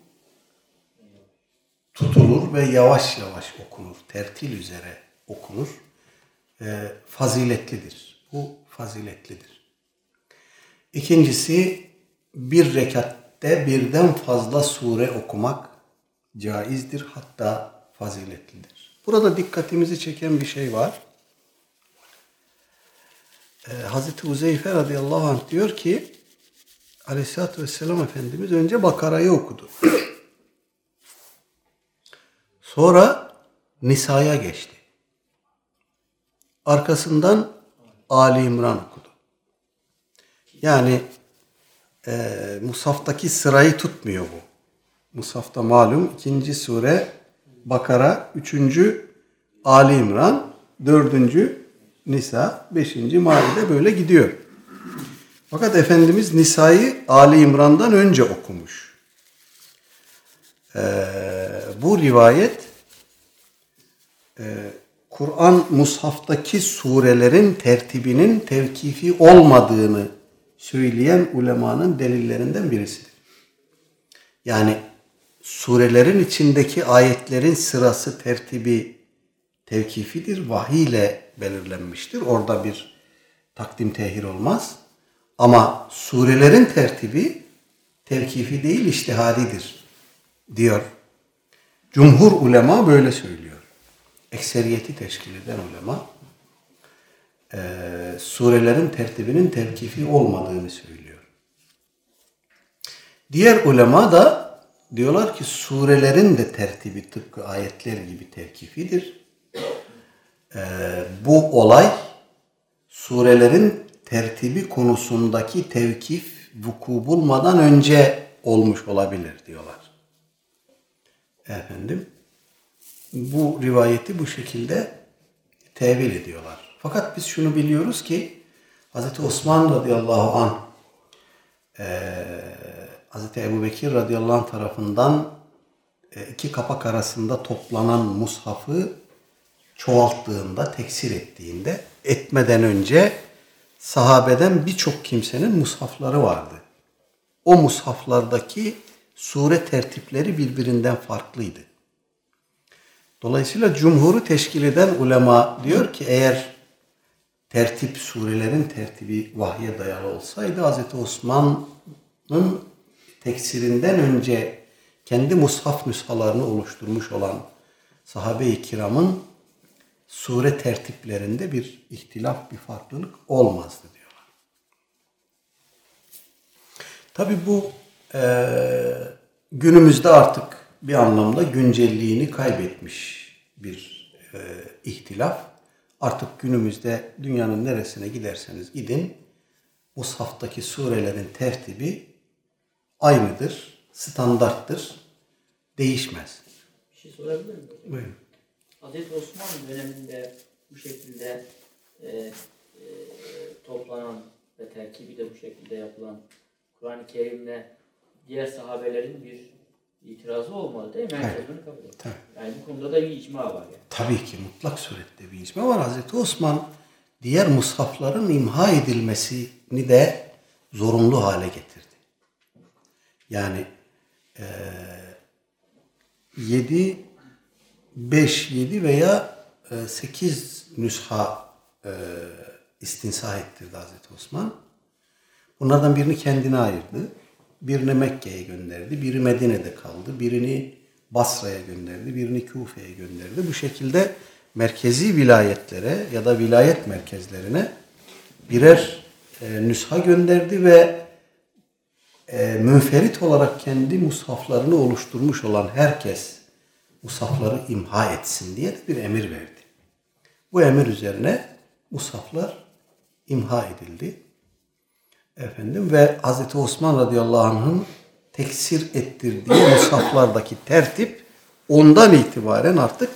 tutulur ve yavaş yavaş okunur. Tertil üzere okunur. E, faziletlidir. Bu faziletlidir. İkincisi bir rekatte birden fazla sure okumak caizdir hatta faziletlidir. Burada dikkatimizi çeken bir şey var. Ee, Hazreti Uzeyfe radıyallahu anh diyor ki Aleyhisselatü Vesselam Efendimiz önce Bakara'yı okudu. Sonra Nisa'ya geçti. Arkasından Ali İmran okudu. Yani e, Musaf'taki sırayı tutmuyor bu. Musaf'ta malum ikinci sure Bakara, üçüncü Ali İmran, dördüncü Nisa, beşinci Maide böyle gidiyor. Fakat Efendimiz Nisa'yı Ali İmran'dan önce okumuş. Ee, bu rivayet e, Kur'an mushaftaki surelerin tertibinin tevkifi olmadığını söyleyen ulemanın delillerinden birisidir. Yani surelerin içindeki ayetlerin sırası, tertibi tevkifidir. Vahiy ile belirlenmiştir. Orada bir takdim tehir olmaz. Ama surelerin tertibi tevkifi değil iştihadidir diyor. Cumhur ulema böyle söylüyor. Ekseriyeti teşkil eden ulema e, surelerin tertibinin tevkifi olmadığını söylüyor. Diğer ulema da diyorlar ki surelerin de tertibi tıpkı ayetler gibi tevkifidir. E, bu olay surelerin tertibi konusundaki tevkif vuku bulmadan önce olmuş olabilir diyorlar. Efendim bu rivayeti bu şekilde tevil ediyorlar. Fakat biz şunu biliyoruz ki Hz. Osman radıyallahu anh e, Hz. Ebu Bekir radıyallahu anh tarafından e, iki kapak arasında toplanan mushafı çoğalttığında, teksir ettiğinde etmeden önce sahabeden birçok kimsenin mushafları vardı. O mushaflardaki sure tertipleri birbirinden farklıydı. Dolayısıyla cumhuru teşkil eden ulema diyor ki eğer tertip surelerin tertibi vahye dayalı olsaydı Hz. Osman'ın teksirinden önce kendi mushaf nüshalarını oluşturmuş olan sahabe-i kiramın sure tertiplerinde bir ihtilaf, bir farklılık olmazdı diyorlar. Tabi bu e, günümüzde artık bir anlamda güncelliğini kaybetmiş bir e, ihtilaf. Artık günümüzde dünyanın neresine giderseniz gidin, Musaf'taki surelerin tertibi aynıdır, standarttır, değişmez. Bir şey sorabilir miyim? Buyurun. Hazreti Osman döneminde bu şekilde e, e, toplanan ve terkibi de bu şekilde yapılan Kur'an-ı Kerim'le diğer sahabelerin bir itirazı olmadı değil mi? Herkes bunu kabul. Tabii. Yani bu konuda da bir icma var yani. Tabii ki mutlak surette bir icma var. Hazreti Osman diğer mushafların imha edilmesini de zorunlu hale getirdi. Yani eee 7 5 7 veya 8 nüsha eee istinsah ettirdi Hazreti Osman. Bunlardan birini kendine ayırdı. Birini Mekke'ye gönderdi. Biri Medine'de kaldı. Birini Basra'ya gönderdi. Birini Kufe'ye gönderdi. Bu şekilde merkezi vilayetlere ya da vilayet merkezlerine birer e, nüsha gönderdi ve e, münferit olarak kendi mushaflarını oluşturmuş olan herkes mushafları imha etsin diye de bir emir verdi. Bu emir üzerine mushaflar imha edildi. Efendim ve Hz. Osman radıyallahu anh'ın teksir ettirdiği mushaflardaki tertip ondan itibaren artık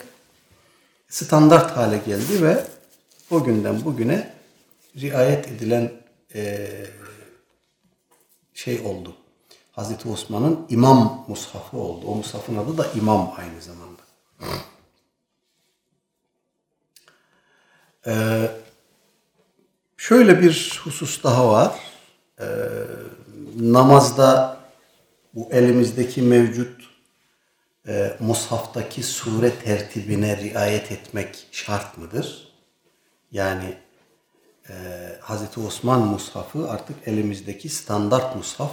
standart hale geldi ve o günden bugüne riayet edilen eee, şey oldu. Hazreti Osman'ın imam mushafı oldu. O mushafın adı da imam aynı zamanda. Ee, şöyle bir husus daha var. Ee, namazda bu elimizdeki mevcut e, mushaftaki sure tertibine riayet etmek şart mıdır? Yani e, Hazreti Osman mushafı artık elimizdeki standart mushaf.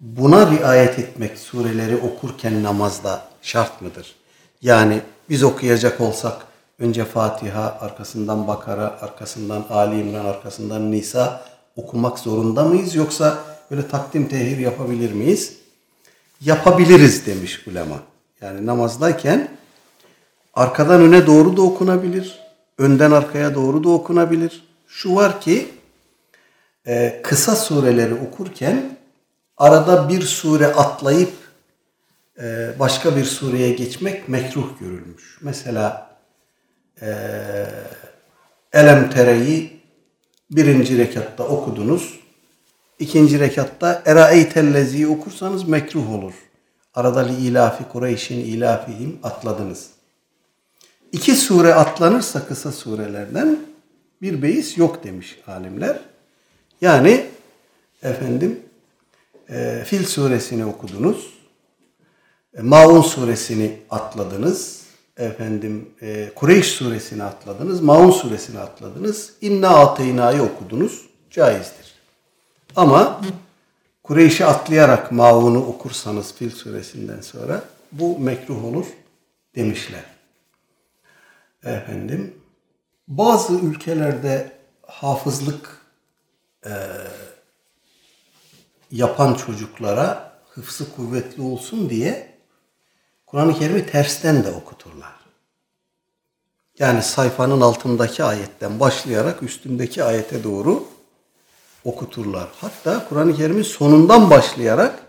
Buna riayet etmek sureleri okurken namazda şart mıdır? Yani biz okuyacak olsak önce Fatiha, arkasından Bakara, arkasından Ali İmran, arkasından Nisa okumak zorunda mıyız? Yoksa böyle takdim tehir yapabilir miyiz? Yapabiliriz demiş ulema. Yani namazdayken arkadan öne doğru da okunabilir. Önden arkaya doğru da okunabilir. Şu var ki e, kısa sureleri okurken arada bir sure atlayıp e, başka bir sureye geçmek mekruh görülmüş. Mesela e, Elem Tere'yi birinci rekatta okudunuz. İkinci rekatta Eraeytellezi'yi okursanız mekruh olur. Arada li ilafi Kureyş'in ilafihim atladınız. İki sure atlanırsa kısa surelerden bir beis yok demiş alimler. Yani efendim e, Fil suresini okudunuz. E, Maun suresini atladınız. Efendim e, Kureyş suresini atladınız. Maun suresini atladınız. İnna ateyna'yı okudunuz. Caizdir. Ama Kureyş'i atlayarak Maun'u okursanız Fil suresinden sonra bu mekruh olur demişler. Efendim bazı ülkelerde hafızlık e, yapan çocuklara hıfzı kuvvetli olsun diye Kur'an-ı Kerim'i tersten de okuturlar. Yani sayfanın altındaki ayetten başlayarak üstündeki ayete doğru okuturlar. Hatta Kur'an-ı Kerim'in sonundan başlayarak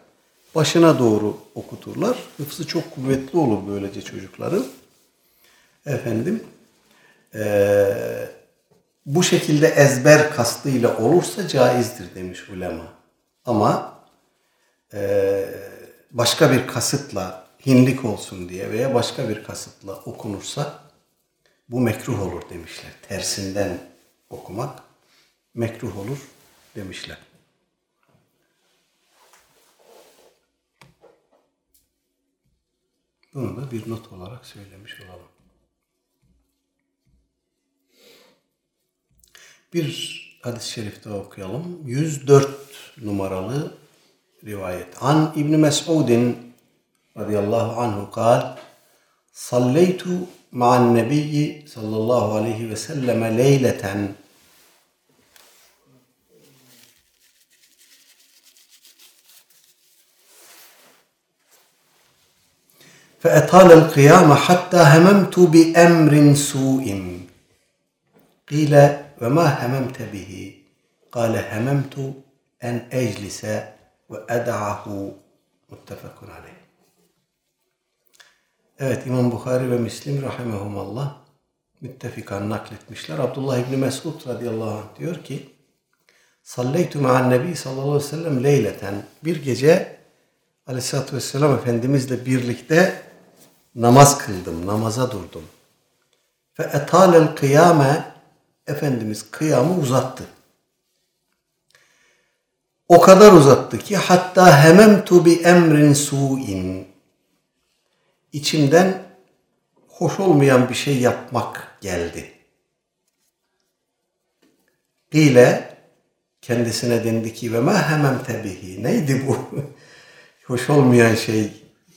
başına doğru okuturlar. Hıfzı çok kuvvetli olur böylece çocukların. Efendim, ee, bu şekilde ezber kastıyla olursa caizdir demiş ulema. Ama ee, başka bir kasıtla hinlik olsun diye veya başka bir kasıtla okunursa bu mekruh olur demişler. Tersinden okumak mekruh olur demişler. Bunu da bir not olarak söylemiş olalım. Bir hadis-i şerif daha okuyalım. 104 numaralı rivayet. An İbn Mes'udin radıyallahu anhu kal Salleytu ma'an nebiyyi sallallahu aleyhi ve selleme leyleten فأطال القيام حتى هممت بأمر سوء قيل ve ma hememte bihi. Kale hememtu en eclise ve ed'ahu muttefakun aleyh. Evet İmam Bukhari ve Müslim rahimehumallah müttefikan nakletmişler. Abdullah İbni Mesud radıyallahu anh diyor ki Salleytu ma'an nebi sallallahu aleyhi ve sellem leyleten bir gece aleyhissalatü vesselam Efendimizle birlikte namaz kıldım, namaza durdum. Fe etalel kıyame Efendimiz kıyamı uzattı. O kadar uzattı ki hatta hememtu bi emrin su'in içimden hoş olmayan bir şey yapmak geldi. Gile kendisine dendi ki ve ma hemem tebihi. Neydi bu? hoş olmayan şey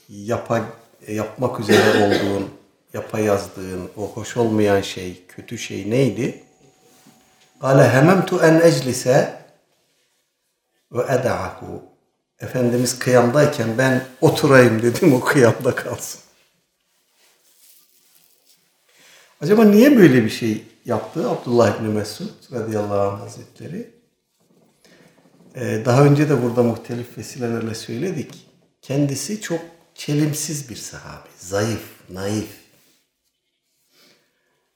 yapa, yapmak üzere olduğun, yapa yazdığın o hoş olmayan şey, kötü şey neydi? Kale hememtu en eclise ve eda'ahu. Efendimiz kıyamdayken ben oturayım dedim o kıyamda kalsın. Acaba niye böyle bir şey yaptı Abdullah İbni Mesud radıyallahu anh hazretleri? Ee, daha önce de burada muhtelif vesilelerle söyledik. Kendisi çok çelimsiz bir sahabe. Zayıf, naif.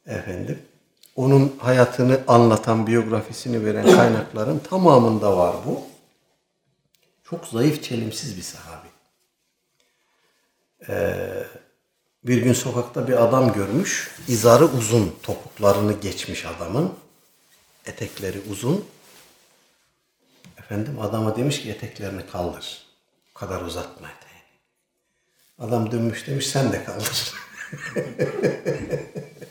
Efendim, onun hayatını anlatan, biyografisini veren kaynakların tamamında var bu. Çok zayıf, çelimsiz bir sahabe. Ee, bir gün sokakta bir adam görmüş. İzarı uzun, topuklarını geçmiş adamın. Etekleri uzun. Efendim adama demiş ki eteklerini kaldır. O kadar uzatma eteğini. Adam dönmüş demiş sen de kaldır.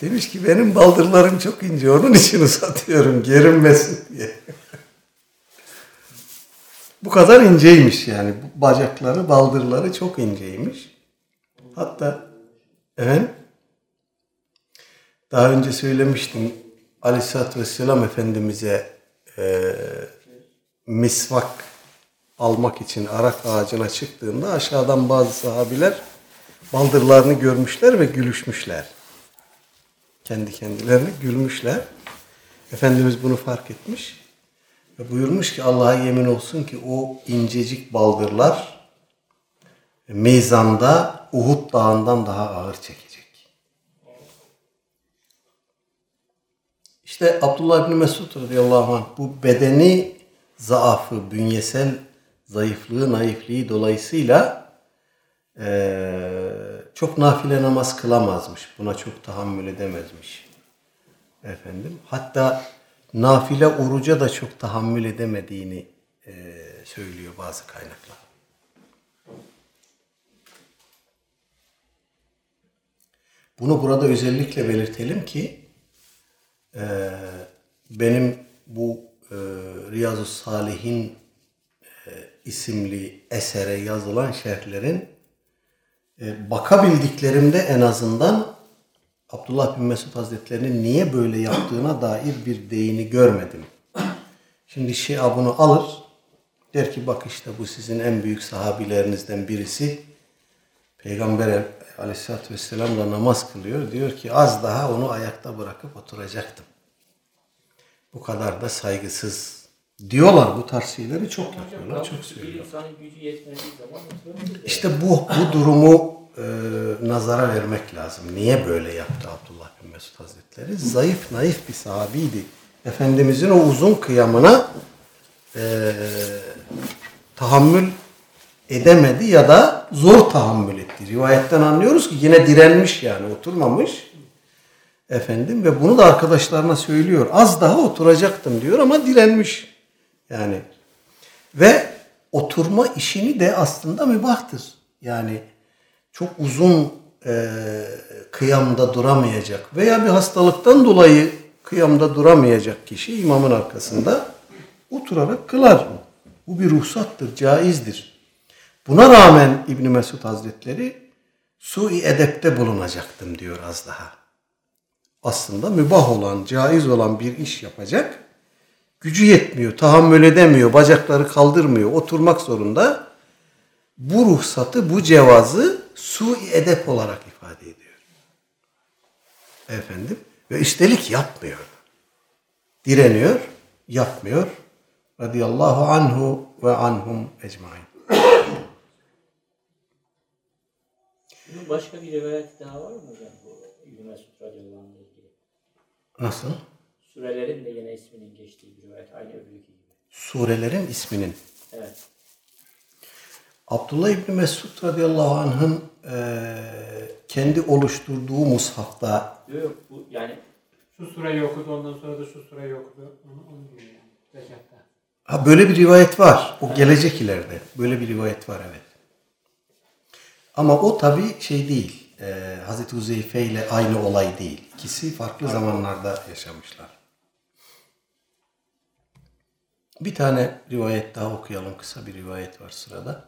demiş ki benim baldırlarım çok ince onun için uzatıyorum gerinmesin diye. Bu kadar inceymiş yani. Bacakları, baldırları çok inceymiş. Hatta evet, daha önce söylemiştim. Aleyhisselatü Vesselam Efendimiz'e e, misvak almak için arak ağacına çıktığında aşağıdan bazı sahabiler baldırlarını görmüşler ve gülüşmüşler. Kendi kendilerine gülmüşler. Efendimiz bunu fark etmiş. Ve buyurmuş ki Allah'a yemin olsun ki o incecik baldırlar meyzanda Uhud dağından daha ağır çekecek. İşte Abdullah bin Mesud radıyallahu anh bu bedeni zaafı, bünyesel zayıflığı, naifliği dolayısıyla ee, çok nafile namaz kılamazmış. Buna çok tahammül edemezmiş. Efendim. Hatta nafile oruca da çok tahammül edemediğini e, söylüyor bazı kaynaklar. Bunu burada özellikle belirtelim ki e, benim bu e, Riyazu Salihin e, isimli esere yazılan şerhlerin bakabildiklerimde en azından Abdullah bin Mesud Hazretleri'nin niye böyle yaptığına dair bir değini görmedim. Şimdi Şia bunu alır, der ki bak işte bu sizin en büyük sahabilerinizden birisi. Peygamber aleyhissalatü vesselamla namaz kılıyor. Diyor ki az daha onu ayakta bırakıp oturacaktım. Bu kadar da saygısız diyorlar bu tarz şeyleri çok yapıyorlar, çok Bir söylüyorlar. insanın gücü yetmediği zaman. İşte bu, bu durumu e, nazara vermek lazım. Niye böyle yaptı Abdullah bin Mesud Hazretleri? Zayıf, naif bir sahabiydi. Efendimizin o uzun kıyamına e, tahammül edemedi ya da zor tahammül etti. Rivayetten anlıyoruz ki yine direnmiş yani oturmamış. Efendim ve bunu da arkadaşlarına söylüyor. Az daha oturacaktım diyor ama direnmiş. Yani ve oturma işini de aslında mübahtır. Yani çok uzun e, kıyamda duramayacak veya bir hastalıktan dolayı kıyamda duramayacak kişi imamın arkasında oturarak kılar. Bu bir ruhsattır, caizdir. Buna rağmen İbn Mesud Hazretleri sui edepte bulunacaktım diyor az daha. Aslında mübah olan, caiz olan bir iş yapacak. Gücü yetmiyor, tahammül edemiyor, bacakları kaldırmıyor, oturmak zorunda. Bu ruhsatı, bu cevazı sui edep olarak ifade ediyor. Efendim ve üstelik yapmıyor. Direniyor, yapmıyor. Radiyallahu anhu ve anhum ecmain. Bunun başka bir rivayet daha var mı hocam bu İbn Mesud radıyallahu anh'la ilgili? Nasıl? Sürelerin de yine isminin geçtiği bir rivayet aynı öbürkü gibi. Surelerin isminin. Evet. Abdullah İbni Mesud radıyallahu anh'ın eee, kendi oluşturduğu mushafta Yok yok bu yani Şu sureyi okudu ondan sonra da şu sureyi okudu. Onu, onu diyor yani. Rekatta. ha böyle bir rivayet var. O gelecek ileride. Böyle bir rivayet var evet. Ama o tabi şey değil. Eee Hazreti Huzeyfe ile aynı olay değil. İkisi farklı zamanlarda yaşamışlar. Bir tane rivayet daha okuyalım. Kısa bir rivayet var sırada.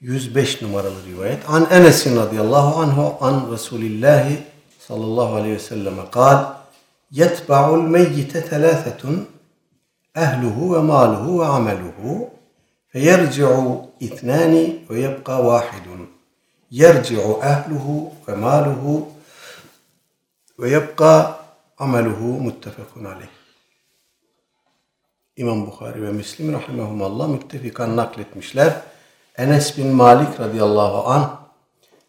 105 numaralı rivayet. An Enes radıyallahu anhu an Resulillahi sallallahu aleyhi ve selleme kal yetba'ul meyyite thelâthetun ehluhu ve maluhu ve ameluhu feyerci'u ithnani ve yebqa vahidun yerci'u ehluhu ve maluhu ve yebqa ameluhu muttefekun aleyh. İmam Bukhari ve Müslim rahimahumallah müttefikan nakletmişler. Enes bin Malik radıyallahu anh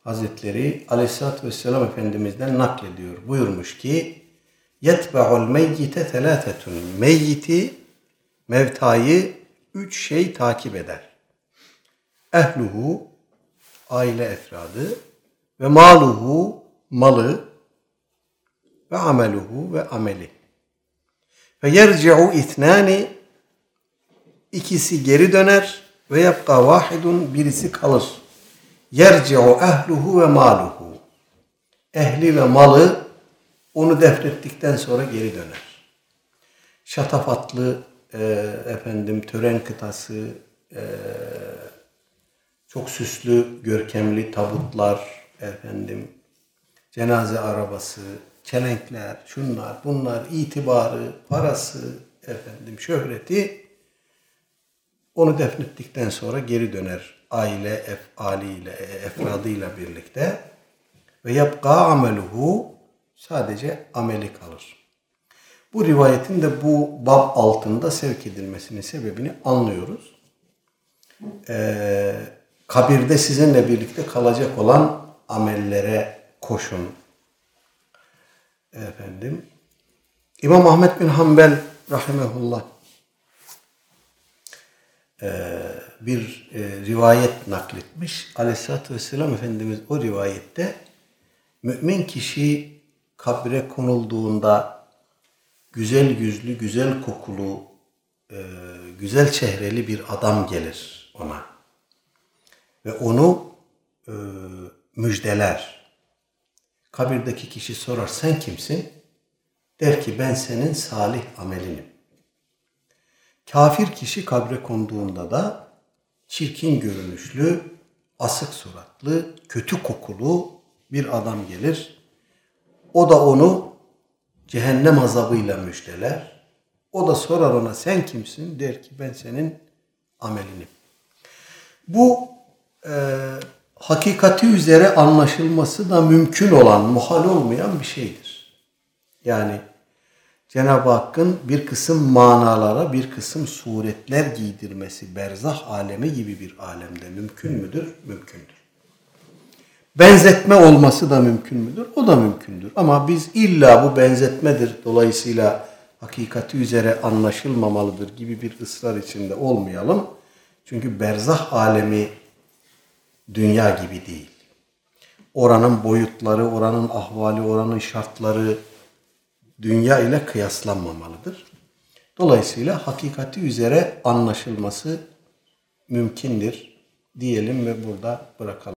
Hazretleri aleyhissalatü vesselam Efendimiz'den naklediyor. Buyurmuş ki yetbe'ul meyyite telâfetun. Meyyiti, mevtayı üç şey takip eder. Ehluhu, aile efradı ve maluhu, malı ve ameluhu ve ameli. Ve yerci'u ithnani ikisi geri döner ve yapka vahidun birisi kalır. Yerci'u ehluhu ve maluhu. Ehli ve malı onu defnettikten sonra geri döner. Şatafatlı e, efendim tören kıtası, e, çok süslü, görkemli tabutlar, efendim cenaze arabası, çelenkler, şunlar, bunlar, itibarı, parası, efendim şöhreti onu defnettikten sonra geri döner aile efaliyle, efradıyla birlikte ve yapka ameluhu sadece ameli kalır. Bu rivayetin de bu bab altında sevk edilmesinin sebebini anlıyoruz. Ee, kabirde sizinle birlikte kalacak olan amellere koşun. Efendim. İmam Ahmet bin Hanbel rahimehullah e, bir e, rivayet nakletmiş. Aleyhisselatü Vesselam Efendimiz o rivayette mümin kişi kabre konulduğunda güzel yüzlü, güzel kokulu, e, güzel çehreli bir adam gelir ona. Ve onu e, müjdeler. Kabirdeki kişi sorar sen kimsin? Der ki ben senin salih amelinim. Kafir kişi kabre konduğunda da çirkin görünüşlü, asık suratlı, kötü kokulu bir adam gelir. O da onu cehennem azabıyla müjdeler. O da sorar ona sen kimsin? Der ki ben senin amelinim. Bu e, hakikati üzere anlaşılması da mümkün olan, muhal olmayan bir şeydir. Yani Cenab-ı Hakk'ın bir kısım manalara, bir kısım suretler giydirmesi, berzah alemi gibi bir alemde mümkün müdür? Mümkündür. Benzetme olması da mümkün müdür? O da mümkündür. Ama biz illa bu benzetmedir. Dolayısıyla hakikati üzere anlaşılmamalıdır gibi bir ısrar içinde olmayalım. Çünkü berzah alemi dünya gibi değil. Oranın boyutları, oranın ahvali, oranın şartları dünya ile kıyaslanmamalıdır. Dolayısıyla hakikati üzere anlaşılması mümkündür diyelim ve burada bırakalım.